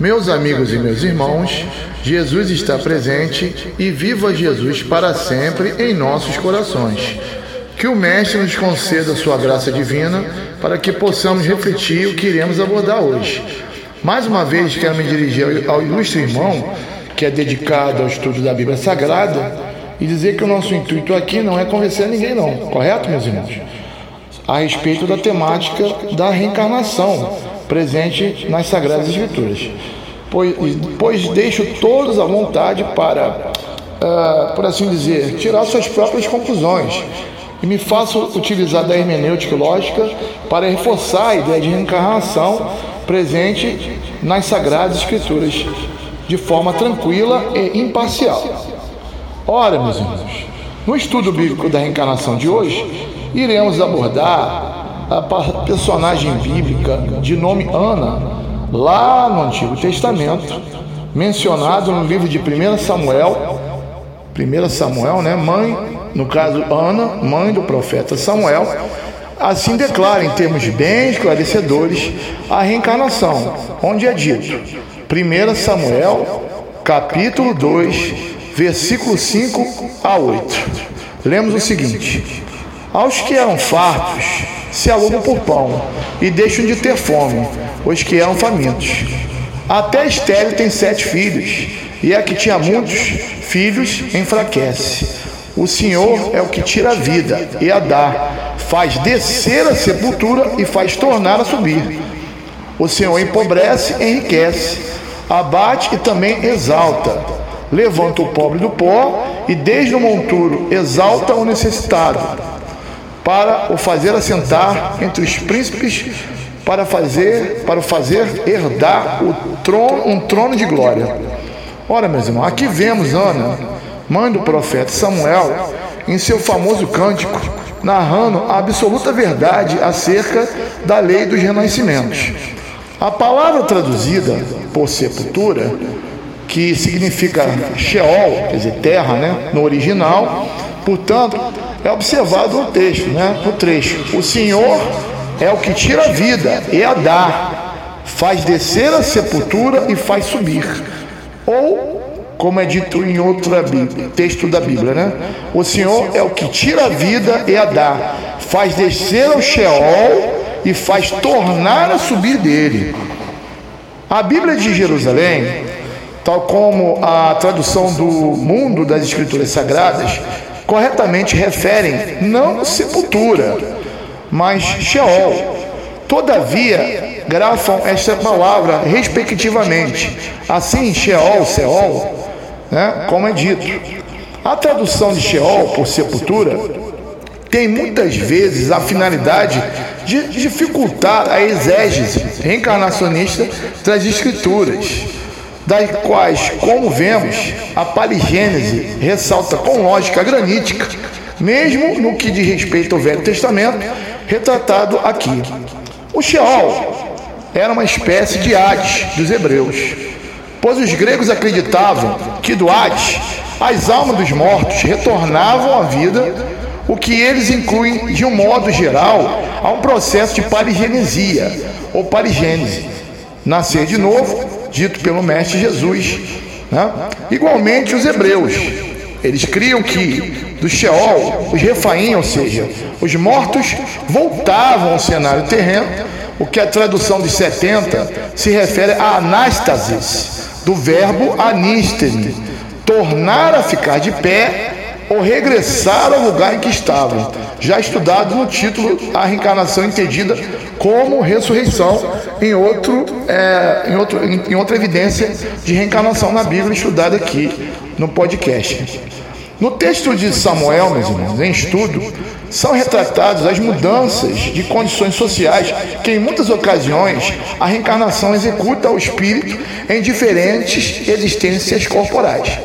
Meus amigos e meus irmãos, Jesus está presente e viva Jesus para sempre em nossos corações. Que o Mestre nos conceda sua graça divina para que possamos refletir o que iremos abordar hoje. Mais uma vez quero me dirigir ao ilustre irmão que é dedicado ao estudo da Bíblia Sagrada e dizer que o nosso intuito aqui não é convencer ninguém não, correto meus irmãos? A respeito da temática da reencarnação presente nas Sagradas Escrituras. Pois, pois deixo todos à vontade para, uh, por assim dizer, tirar suas próprias conclusões e me faço utilizar da hermenêutica lógica para reforçar a ideia de reencarnação presente nas Sagradas Escrituras de forma tranquila e imparcial. Ora, meus irmãos, no estudo bíblico da reencarnação de hoje, iremos abordar a personagem bíblica de nome Ana, lá no Antigo Testamento, mencionado no livro de 1 Samuel, 1 Samuel, né? Mãe, no caso Ana, mãe do profeta Samuel, assim declara em termos bem esclarecedores a reencarnação, onde é dito, 1 Samuel, capítulo 2, versículo 5 a 8. Lemos o seguinte: Aos que eram fartos, se alugam por pão e deixam de ter fome, os que eram famintos. Até Estéreo tem sete filhos, e a que tinha muitos filhos enfraquece. O Senhor é o que tira a vida e a dá, faz descer a sepultura e faz tornar a subir. O Senhor empobrece e enriquece, abate e também exalta. Levanta o pobre do pó e desde o monturo exalta o necessitado para o fazer assentar entre os príncipes, para fazer, para o fazer herdar o trono, um trono de glória. Ora, meus irmãos, aqui vemos Ana, mãe do profeta Samuel, em seu famoso cântico, narrando a absoluta verdade acerca da lei dos renascimentos. A palavra traduzida por sepultura, que significa Sheol, quer dizer, terra, né, no original, portanto, é observado no texto, né? no trecho. O Senhor é o que tira a vida e a dá, faz descer a sepultura e faz subir. Ou, como é dito em outro texto da Bíblia, né? O Senhor é o que tira a vida e a dá, faz descer ao Sheol e faz tornar a subir dele. A Bíblia de Jerusalém, tal como a tradução do mundo das Escrituras Sagradas, corretamente referem não sepultura, mas Sheol. Todavia, grafam esta palavra respectivamente. Assim, Sheol, Seol, né, como é dito. A tradução de Sheol por sepultura tem muitas vezes a finalidade de dificultar a exégese reencarnacionista das escrituras das quais, como vemos, a paligênese ressalta com lógica granítica, mesmo no que diz respeito ao Velho Testamento, retratado aqui. O Sheol era uma espécie de Hades dos hebreus, pois os gregos acreditavam que do Hades as almas dos mortos retornavam à vida, o que eles incluem, de um modo geral, a um processo de paligenesia ou paligênese, nascer de novo dito pelo Mestre Jesus. Né? Igualmente os hebreus, eles criam que do Sheol, os refaim, ou seja, os mortos voltavam ao cenário terreno, o que a tradução de 70 se refere a anástasis, do verbo anistene, tornar a ficar de pé ou regressar ao lugar em que estavam, já estudado no título A Reencarnação Entendida como Ressurreição, em, outro, é, em, outro, em, em outra evidência de reencarnação na Bíblia, estudada aqui no podcast. No texto de Samuel, meus irmãos, em estudo, são retratadas as mudanças de condições sociais que, em muitas ocasiões, a reencarnação executa ao espírito em diferentes existências corporais.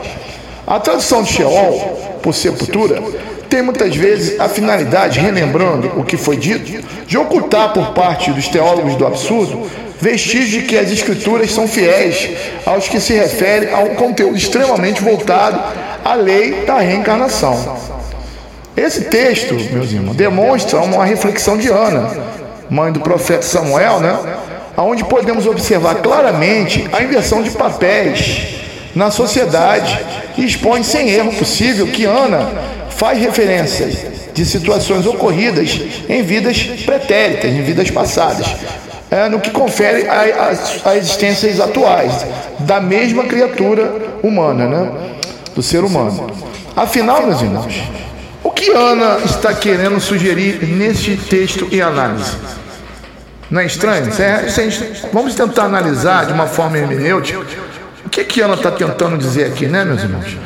A tradução de Sheol, por sepultura, tem muitas vezes a finalidade, relembrando o que foi dito, de ocultar por parte dos teólogos do absurdo vestígios de que as escrituras são fiéis aos que se referem a um conteúdo extremamente voltado à lei da reencarnação. Esse texto, meus irmãos, demonstra uma reflexão de Ana, mãe do profeta Samuel, né? onde podemos observar claramente a inversão de papéis na sociedade e expõe sem erro possível que Ana faz referências de situações ocorridas em vidas pretéritas, em vidas passadas, é, no que confere a, existências atuais da mesma criatura humana, né? do ser humano. Afinal, meus irmãos, o que Ana está querendo sugerir neste texto em análise? Não é estranho? É, vamos tentar analisar de uma forma hermenêutica que, que Ana está tentando dizer aqui, né, meus irmãos?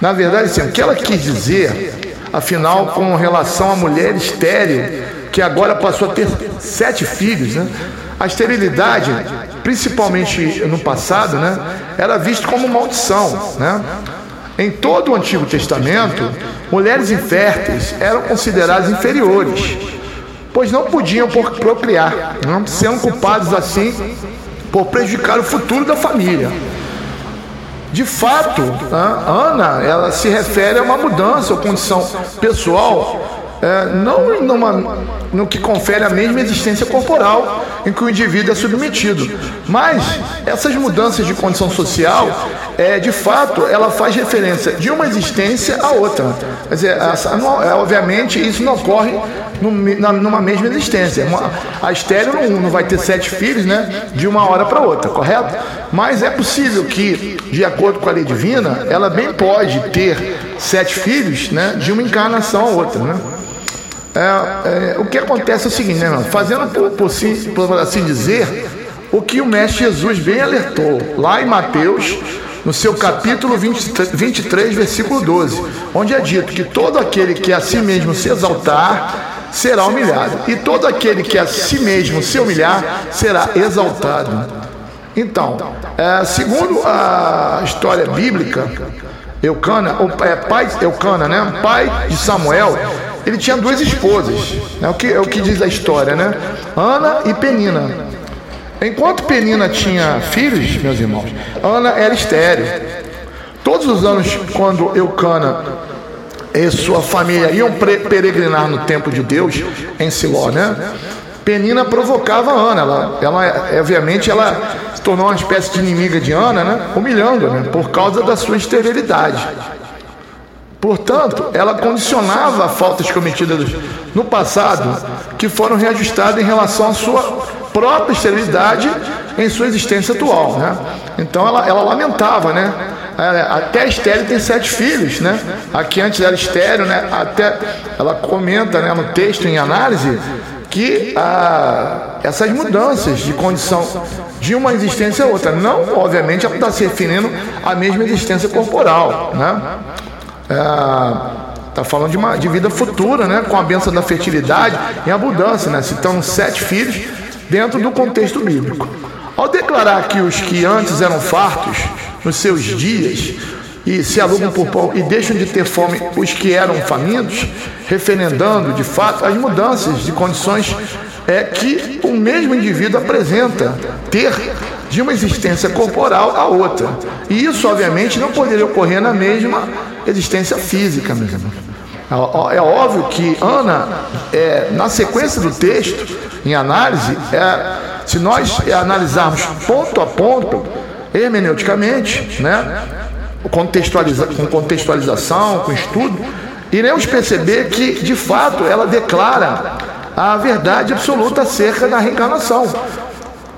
Na verdade, assim, o que ela quis dizer, afinal, com relação à mulher estéril, que agora passou a ter sete filhos, né? A esterilidade, principalmente no passado, né, era vista como maldição, né? Em todo o Antigo Testamento, mulheres inférteis eram consideradas inferiores, pois não podiam procriar, não sendo culpados assim por prejudicar o futuro da família. De fato, Ana, ela se refere a uma mudança ou condição pessoal é, não numa, no que confere a mesma existência corporal em que o indivíduo é submetido. Mas essas mudanças de condição social, é, de fato, ela faz referência de uma existência a outra. Quer dizer, essa, não, é, obviamente isso não ocorre numa mesma existência. A estéreo não, não vai ter sete filhos né, de uma hora para outra, correto? Mas é possível que, de acordo com a lei divina, ela bem pode ter sete filhos né, de uma encarnação a outra. Né? É, é, o que acontece é o seguinte, né, irmão? Fazendo por, por, por assim dizer, o que o Mestre Jesus bem alertou lá em Mateus, no seu capítulo 20, 23, versículo 12, onde é dito que todo aquele que a si mesmo se exaltar será humilhado, e todo aquele que a si mesmo se humilhar será exaltado. Então, é, segundo a história bíblica, Eucana, é, pai Eucana, né, pai de Samuel, ele tinha duas esposas, né? o, que, é o que diz a história, né? Ana e Penina. Enquanto Penina tinha filhos, meus irmãos, Ana era estéreo. Todos os anos, quando Eucana e sua família iam peregrinar no templo de Deus, em Siló, né? Penina provocava Ana. Ela, ela, obviamente, ela se tornou uma espécie de inimiga de Ana, né? Humilhando, né? Por causa da sua esterilidade. Portanto, ela condicionava faltas cometidas no passado que foram reajustadas em relação à sua própria esterilidade em sua existência atual. Né? Então ela, ela lamentava, né? Até estéreo tem sete filhos, né? Aqui antes era estéreo, né? Até ela comenta né, no texto em análise que ah, essas mudanças de condição de uma existência a outra, não, obviamente, ela está se referindo à mesma existência corporal, né? É, falando de, uma, de vida futura, né? Com a benção da fertilidade e abundância, né? Citando sete filhos dentro do contexto bíblico. Ao declarar que os que antes eram fartos nos seus dias e se alugam por pão e deixam de ter fome os que eram famintos, referendando de fato as mudanças de condições é que o mesmo indivíduo apresenta ter de uma existência corporal a outra. E isso, obviamente, não poderia ocorrer na mesma existência física, meus irmãos. É, é óbvio que Ana, é, na sequência do texto, em análise, é, se nós analisarmos ponto a ponto, hermeneuticamente, né, contextualiza, com contextualização, com estudo, iremos perceber que, de fato, ela declara a verdade absoluta acerca da reencarnação.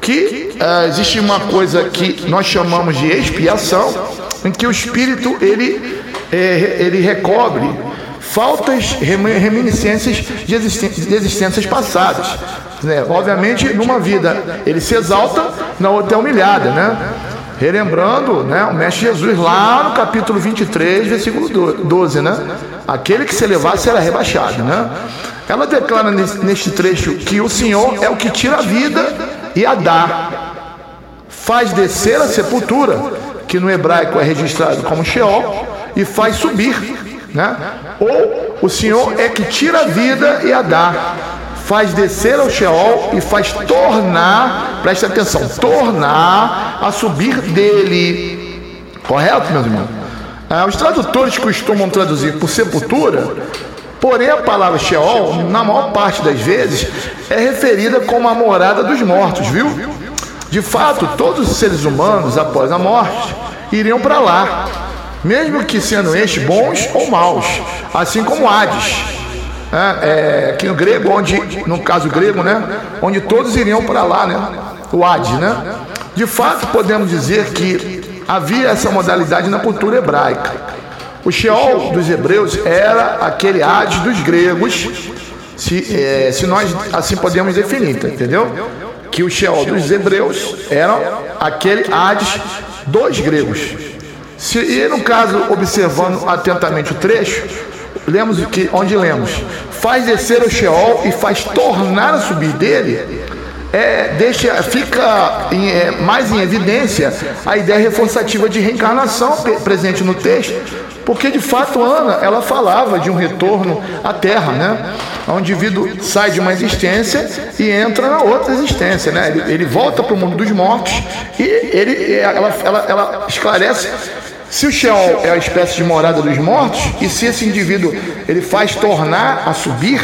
Que uh, existe uma coisa que nós chamamos de expiação, em que o espírito ele, é, ele recobre faltas, reminiscências de, de existências passadas. Né? Obviamente, numa vida ele se exalta, na outra é humilhada, né? Relembrando, né, o Mestre Jesus lá no capítulo 23, versículo 12, né? Aquele que se elevar será rebaixado, né? Ela declara neste trecho que o Senhor é o que tira a vida e a dá, faz descer a sepultura, que no hebraico é registrado como Sheol, e faz subir, né? Ou o Senhor é que tira a vida e a dá, faz descer ao Sheol e faz tornar, presta atenção, tornar a subir dele. Correto, meus irmãos? Ah, os tradutores costumam traduzir por sepultura, porém a palavra Sheol, na maior parte das vezes, é referida como a morada dos mortos, viu? De fato, todos os seres humanos, após a morte, iriam para lá, mesmo que sendo estes bons ou maus, assim como Hades. É, é, aqui no grego, onde, no caso grego, né, onde todos iriam para lá, né, o Hades, né. De fato, podemos dizer que havia essa modalidade na cultura hebraica. O Sheol dos hebreus era aquele Hades dos gregos, se, é, se nós assim podemos definir, tá, entendeu? Que o Sheol dos hebreus era aquele Hades dos gregos. Se, e no caso, observando atentamente o trecho, lemos que, onde lemos, faz descer o Sheol e faz tornar a subir dele, é, deixa, fica em, é, mais em evidência a ideia reforçativa de reencarnação presente no texto, porque de fato Ana ela falava de um retorno à Terra, né? O indivíduo sai de uma existência e entra na outra existência, né? Ele, ele volta para o mundo dos mortos e ele, ela, ela, ela esclarece se o Sheol é a espécie de morada dos mortos e se esse indivíduo ele faz tornar a subir,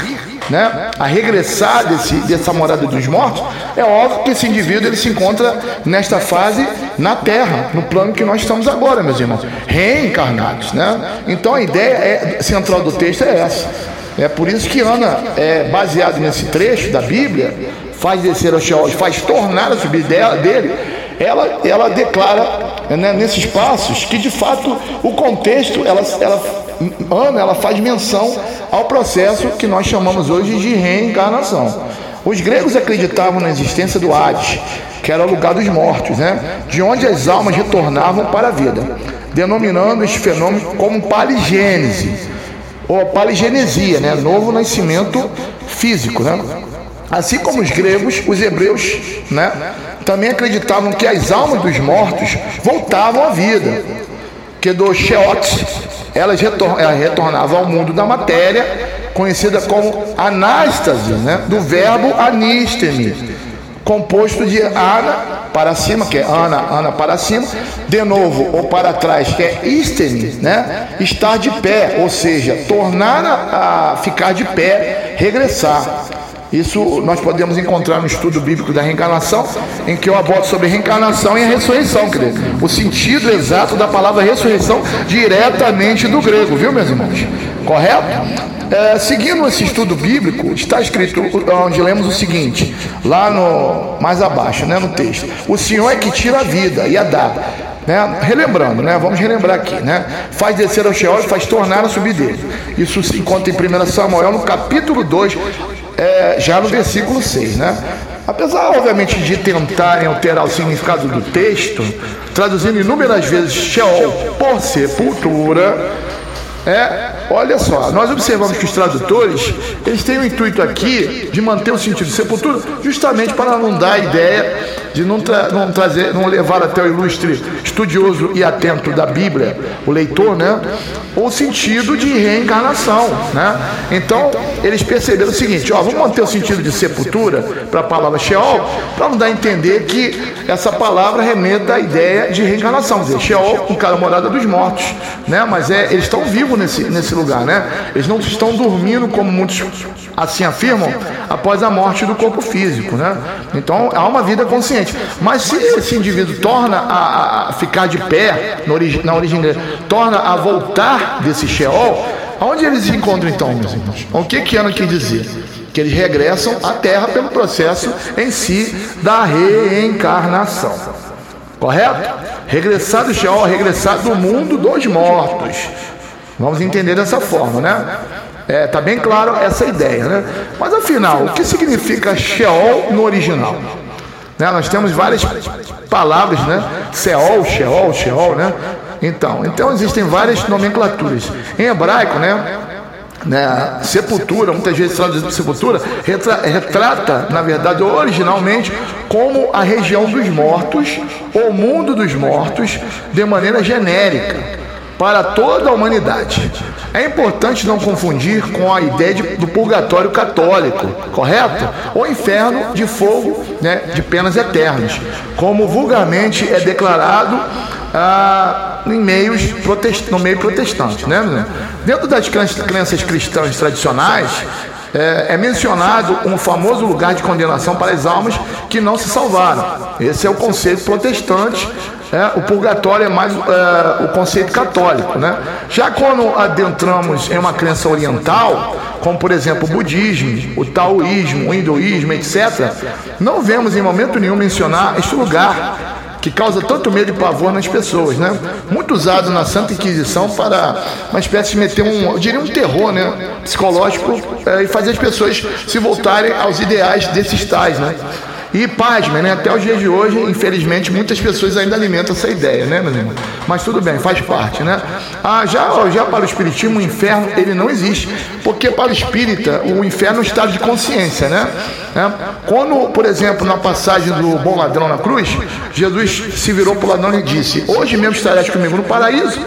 né, a regressar desse, dessa morada dos mortos, é óbvio que esse indivíduo ele se encontra nesta fase na Terra, no plano que nós estamos agora, meus irmãos, reencarnados, né? Então a ideia é, central do texto é essa. É por isso que Ana, é, baseado nesse trecho da Bíblia, faz descer ao Sheol, faz tornar a subir dela, dele, ela, ela declara né, nesses passos que de fato o contexto, ela, ela, Ana, ela faz menção ao processo que nós chamamos hoje de reencarnação. Os gregos acreditavam na existência do Hades, que era o lugar dos mortos, né? de onde as almas retornavam para a vida, denominando este fenômeno como paligênese, ou paligenesia, né? novo nascimento físico. Né? Assim como os gregos, os hebreus né? também acreditavam que as almas dos mortos voltavam à vida, que do Sheot elas retornavam ao mundo da matéria, conhecida como anástase, né? do verbo anisteme, composto de ana para cima, que é ana, ana para cima, de novo ou para trás, que é isteme, né? estar de pé, ou seja, tornar a, a ficar de pé, regressar. Isso nós podemos encontrar no estudo bíblico da reencarnação, em que eu abordo sobre reencarnação e a ressurreição, querido. O sentido exato da palavra ressurreição diretamente do grego, viu, meus irmãos? Correto? É, seguindo esse estudo bíblico, está escrito onde lemos o seguinte, lá no mais abaixo, né, no texto: O Senhor é que tira a vida e a dá. Né? Relembrando, né? vamos relembrar aqui, né? faz descer ao Sheol e faz tornar a subir dele. Isso se encontra em 1 Samuel, no capítulo 2, é, já no versículo 6, né? Apesar, obviamente, de tentarem alterar o significado do texto, traduzindo inúmeras vezes Sheol por sepultura, é, olha só, nós observamos que os tradutores, eles têm o intuito aqui de manter o sentido de sepultura, justamente para não dar a ideia de não, tra não, trazer, não levar até o ilustre estudioso e atento da Bíblia, o leitor, né? O sentido de reencarnação, né? Então, eles perceberam o seguinte, ó, vamos manter o sentido de sepultura para a palavra Sheol, para não dar a entender que essa palavra remeta à ideia de reencarnação, dizer, Sheol, um cara morada dos mortos, né? Mas é, eles estão vivos nesse, nesse lugar, né? Eles não estão dormindo como muitos assim afirmam após a morte do corpo físico, né? Então, há uma vida consciente mas se esse indivíduo torna a, a ficar de pé origi, na origem dele, torna a voltar desse Sheol, aonde eles se encontram então, meus irmãos? O que que Ana quer dizer? Que eles regressam à Terra pelo processo em si da reencarnação. Correto? Regressar do Sheol, regressar do mundo dos mortos. Vamos entender dessa forma, né? É, tá bem claro essa ideia, né? Mas afinal, o que significa Sheol no original? Né? Nós temos várias palavras, né? Seol, Sheol, Sheol, né? Então, então existem várias nomenclaturas. Em hebraico, né? Né, sepultura, muitas vezes traduzido sepultura, retra, retrata, na verdade, originalmente, como a região dos mortos, ou mundo dos mortos, de maneira genérica, para toda a humanidade. É importante não confundir com a ideia de, do purgatório católico, correto? Ou inferno de fogo, né, de penas eternas, como vulgarmente é declarado ah, em meios protest, no meio protestante. Né? Dentro das crenças cristãs tradicionais, é, é, mencionado um famoso lugar de condenação para as almas que não se salvaram. Esse é o conceito protestante. É, o purgatório é mais é, o conceito católico. Né? Já quando adentramos em uma crença oriental, como por exemplo o budismo, o taoísmo, o hinduísmo, etc., não vemos em momento nenhum mencionar este lugar que causa tanto medo e pavor nas pessoas, né? Muito usado na Santa Inquisição para uma espécie de meter um, eu diria um terror, né? Psicológico é, e fazer as pessoas se voltarem aos ideais desses tais, né? E pasmem, né? Até os dias de hoje, infelizmente, muitas pessoas ainda alimentam essa ideia, né, meu irmão? Mas tudo bem, faz parte, né? Ah, já, já para o Espiritismo, o inferno, ele não existe. Porque para o espírita, o inferno é um estado de consciência, né? É. Quando, por exemplo, na passagem do bom ladrão na cruz, Jesus se virou para o ladrão e disse: Hoje mesmo estarás comigo no paraíso.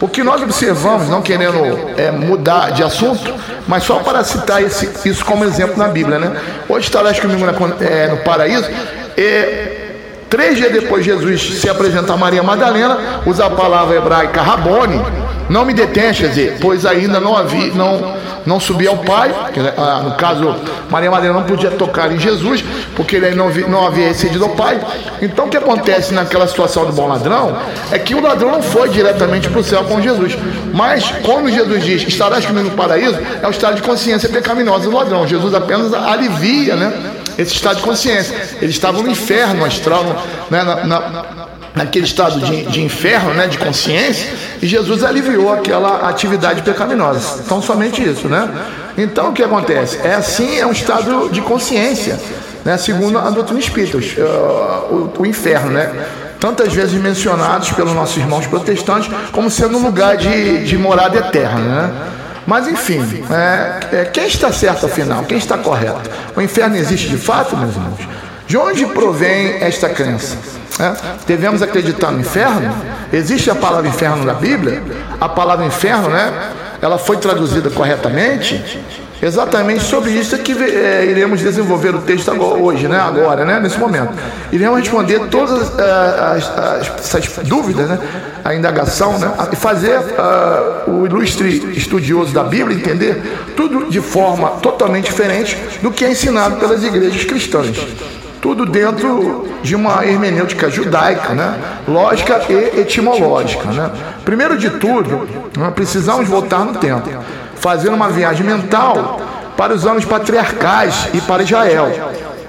O que nós observamos, não querendo é, mudar de assunto, mas só para citar esse, isso como exemplo na Bíblia, né? Hoje estarás comigo na, é, no paraíso. E, três dias depois Jesus se apresenta a Maria Madalena, usa a palavra hebraica Rabone, não me detém, quer dizer, pois ainda não havia, não, não subia ao Pai, que, ah, no caso, Maria Madalena não podia tocar em Jesus, porque ele não, não havia excedido ao Pai. Então o que acontece naquela situação do bom ladrão é que o ladrão não foi diretamente para o céu com Jesus. Mas quando Jesus diz, estarás comigo no paraíso, é o estado de consciência pecaminosa do ladrão. Jesus apenas alivia, né? Esse estado de consciência. Ele estava no inferno astral, né, na, na naquele estado de, de inferno, né, de consciência, e Jesus aliviou aquela atividade pecaminosa. Então, somente isso, né? Então, o que acontece? É assim, é um estado de consciência, né, segundo a doutrina espírita, o, o, inferno, né? Tantas vezes mencionados pelos nossos irmãos protestantes como sendo um lugar de, de morada eterna, né? Mas enfim, é, é, quem está certo afinal? Quem está correto? O inferno existe de fato, meus irmãos? De onde provém esta crença? É? Devemos acreditar no inferno? Existe a palavra inferno na Bíblia? A palavra inferno, né? Ela foi traduzida corretamente? Exatamente sobre isso é que é, iremos desenvolver o texto agora, hoje, né? Agora, né? Nesse momento. Iremos responder todas uh, as, as, essas dúvidas, né? A indagação, né? E fazer uh, o ilustre estudioso da Bíblia entender tudo de forma totalmente diferente do que é ensinado pelas igrejas cristãs tudo dentro de uma hermenêutica judaica, né? lógica e etimológica. Né? Primeiro de tudo, precisamos voltar no tempo, fazendo uma viagem mental para os anos patriarcais e para Israel.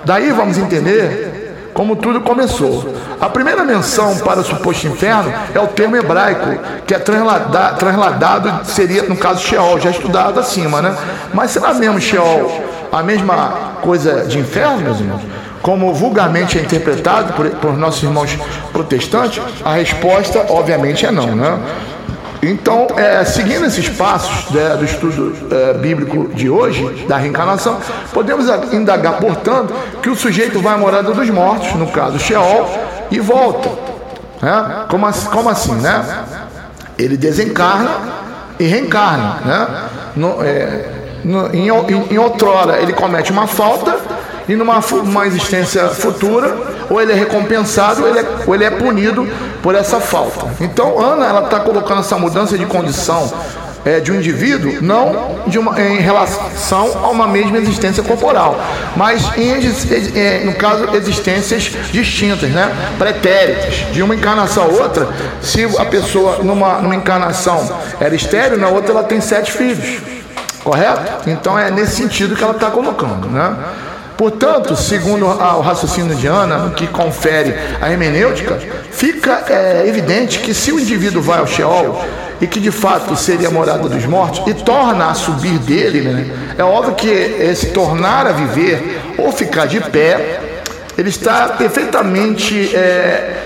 Daí vamos entender como tudo começou. A primeira menção para o suposto inferno é o termo hebraico, que é transladado, transladado seria, no caso, Sheol, já estudado acima, né? Mas será mesmo Sheol a mesma coisa de inferno, meus irmãos? Como vulgarmente é interpretado por, por nossos irmãos protestantes, a resposta, obviamente, é não, né? Então, é, seguindo esses passos né, do estudo é, bíblico de hoje, da reencarnação, podemos indagar, portanto, que o sujeito vai à morada dos mortos, no caso Sheol, e volta. Né? Como, como assim, né? Ele desencarna e reencarna. Né? No, é, no, em, em, em outrora, ele comete uma falta e numa uma existência futura, ou ele é recompensado, ou ele é, ou ele é punido por essa falta. Então, Ana, ela está colocando essa mudança de condição é, de um indivíduo, não de uma, em relação a uma mesma existência corporal, mas em, é, no caso, existências distintas, né? pretéritas, de uma encarnação a outra. Se a pessoa, numa, numa encarnação, era estéreo, na outra ela tem sete filhos, correto? Então é nesse sentido que ela está colocando. Né? Portanto, segundo o raciocínio de Ana, que confere a hermenêutica, fica é, evidente que se o indivíduo vai ao Sheol e que de fato seria a morada dos mortos e torna a subir dele, né, é óbvio que esse tornar a viver ou ficar de pé, ele está perfeitamente é,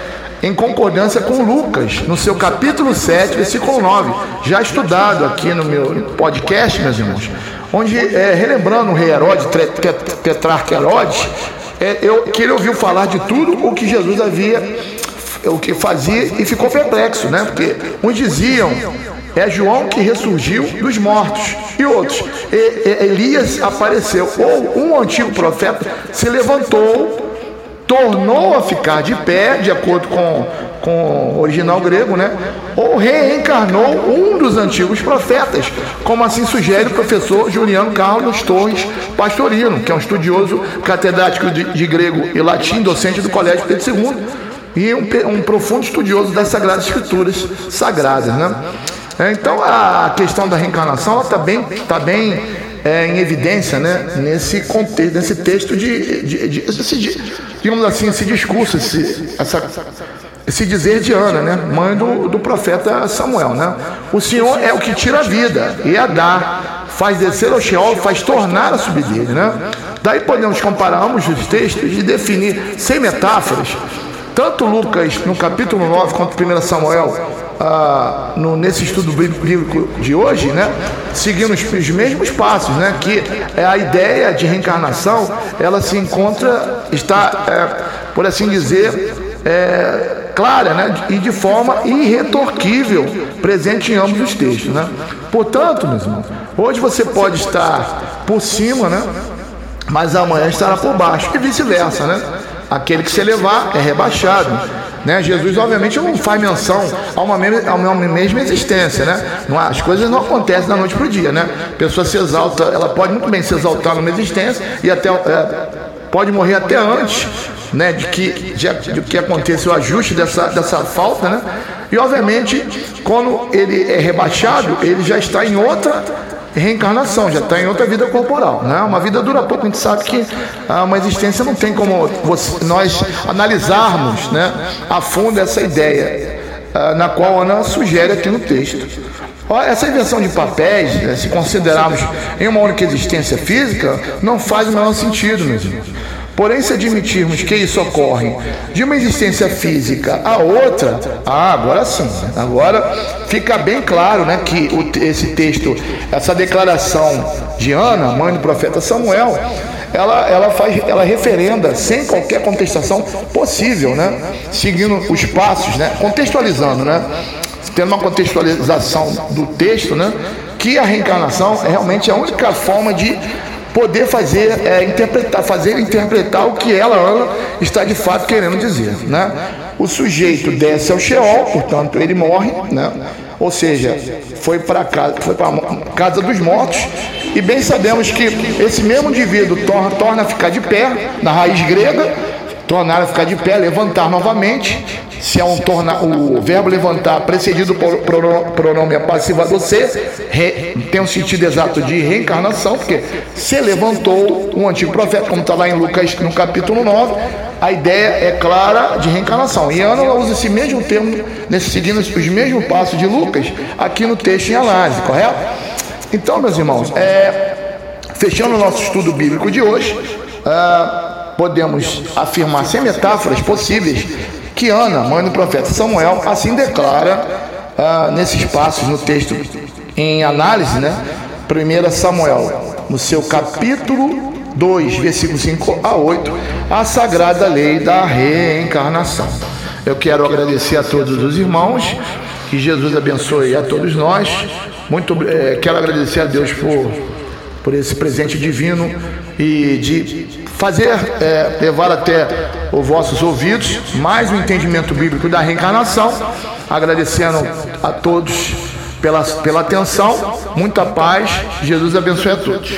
em concordância com Lucas, no seu capítulo 7, versículo 9, já estudado aqui no meu podcast, meus irmãos onde, é, relembrando o rei Herodes, tetrarca Herodes, é, eu, que ele ouviu falar de tudo o que Jesus havia, o que fazia e ficou perplexo, né? Porque uns diziam é João que ressurgiu dos mortos. E outros, e, e, Elias apareceu. Ou um antigo profeta se levantou tornou a ficar de pé, de acordo com, com o original grego, né? Ou reencarnou um dos antigos profetas, como assim sugere o professor Juliano Carlos Torres Pastorino, que é um estudioso catedrático de, de grego e latim, docente do Colégio Pedro II, e um, um profundo estudioso das Sagradas Escrituras sagradas, né? Então a questão da reencarnação está bem, tá bem é, em evidência né, nesse contexto, nesse texto de, de, de, de digamos assim, esse discurso, esse, essa, esse dizer de Ana, né, mãe do, do profeta Samuel. Né? O Senhor é o que tira a vida e a dá, faz descer ao Sheol, faz tornar a subir dele. Né? Daí podemos compararmos os textos e definir sem metáforas, tanto Lucas no capítulo 9 quanto 1 Samuel ah, no, nesse estudo bíblico de hoje, né, seguindo os, os, mesmos passos, né, que é a ideia de reencarnação, ela se encontra, está, é, por assim dizer, é, clara né, e de forma irretorquível presente em ambos os textos. Né? Portanto, meus irmãos, hoje você pode estar por cima, né, mas amanhã estará por baixo, e vice-versa. Né? Aquele que se elevar é rebaixado. Né? Jesus, obviamente, não faz menção a uma, mesma, a uma mesma existência. Né? Não, as coisas não acontecem da noite para o dia. Né? A pessoa se exalta, ela pode muito bem se exaltar numa existência e até é, pode morrer até antes né, de, que, de, de que aconteça o ajuste dessa, dessa falta. Né? E, obviamente, quando ele é rebaixado, ele já está em outra reencarnação, já está em outra vida corporal. Né? Uma vida dura pouco, a gente sabe que ah, uma existência não tem como você, nós analisarmos né, a fundo essa ideia, ah, na qual Ana sugere aqui no texto. Essa invenção de papéis, né, se considerarmos em uma única existência física, não faz o menor sentido, meus irmãos. Porém, se admitirmos que isso ocorre de uma existência física a outra, ah, agora sim, agora fica bem claro né, que o, esse texto, essa declaração de Ana, mãe do profeta Samuel, ela, ela faz, ela referenda sem qualquer contestação possível, né? Seguindo os passos, né? Contextualizando, né? Tendo uma contextualização do texto, né? Que a reencarnação é realmente a única forma de poder fazer, é, interpretar, fazer interpretar o que ela, Ana, está de fato querendo dizer. Né? O sujeito desce ao Sheol, portanto ele morre, né? ou seja, foi para casa, foi para casa dos mortos, e bem sabemos que esse mesmo indivíduo torna, torna a ficar de pé, na raiz grega, tornar a ficar de pé, levantar novamente, se é um o verbo levantar precedido por pronome do ser, re, tem um sentido exato de reencarnação, porque se levantou um antigo profeta, como está lá em Lucas no capítulo 9, a ideia é clara de reencarnação. E Ana usa esse mesmo termo, nesse, seguindo os mesmos passos de Lucas, aqui no texto em análise, correto? Então, meus irmãos, é, fechando o nosso estudo bíblico de hoje, ah, podemos afirmar sem metáforas possíveis que Ana, mãe do profeta Samuel, assim declara ah, nesses passos no texto em análise, né? 1 Samuel, no seu capítulo 2, versículo 5 a 8, a sagrada lei da reencarnação. Eu quero agradecer a todos os irmãos, que Jesus abençoe a todos nós. Muito, é, quero agradecer a Deus por, por esse presente divino e de fazer, é, levar até os vossos ouvidos mais um entendimento bíblico da reencarnação, agradecendo a todos pela, pela atenção, muita paz, Jesus abençoe a todos.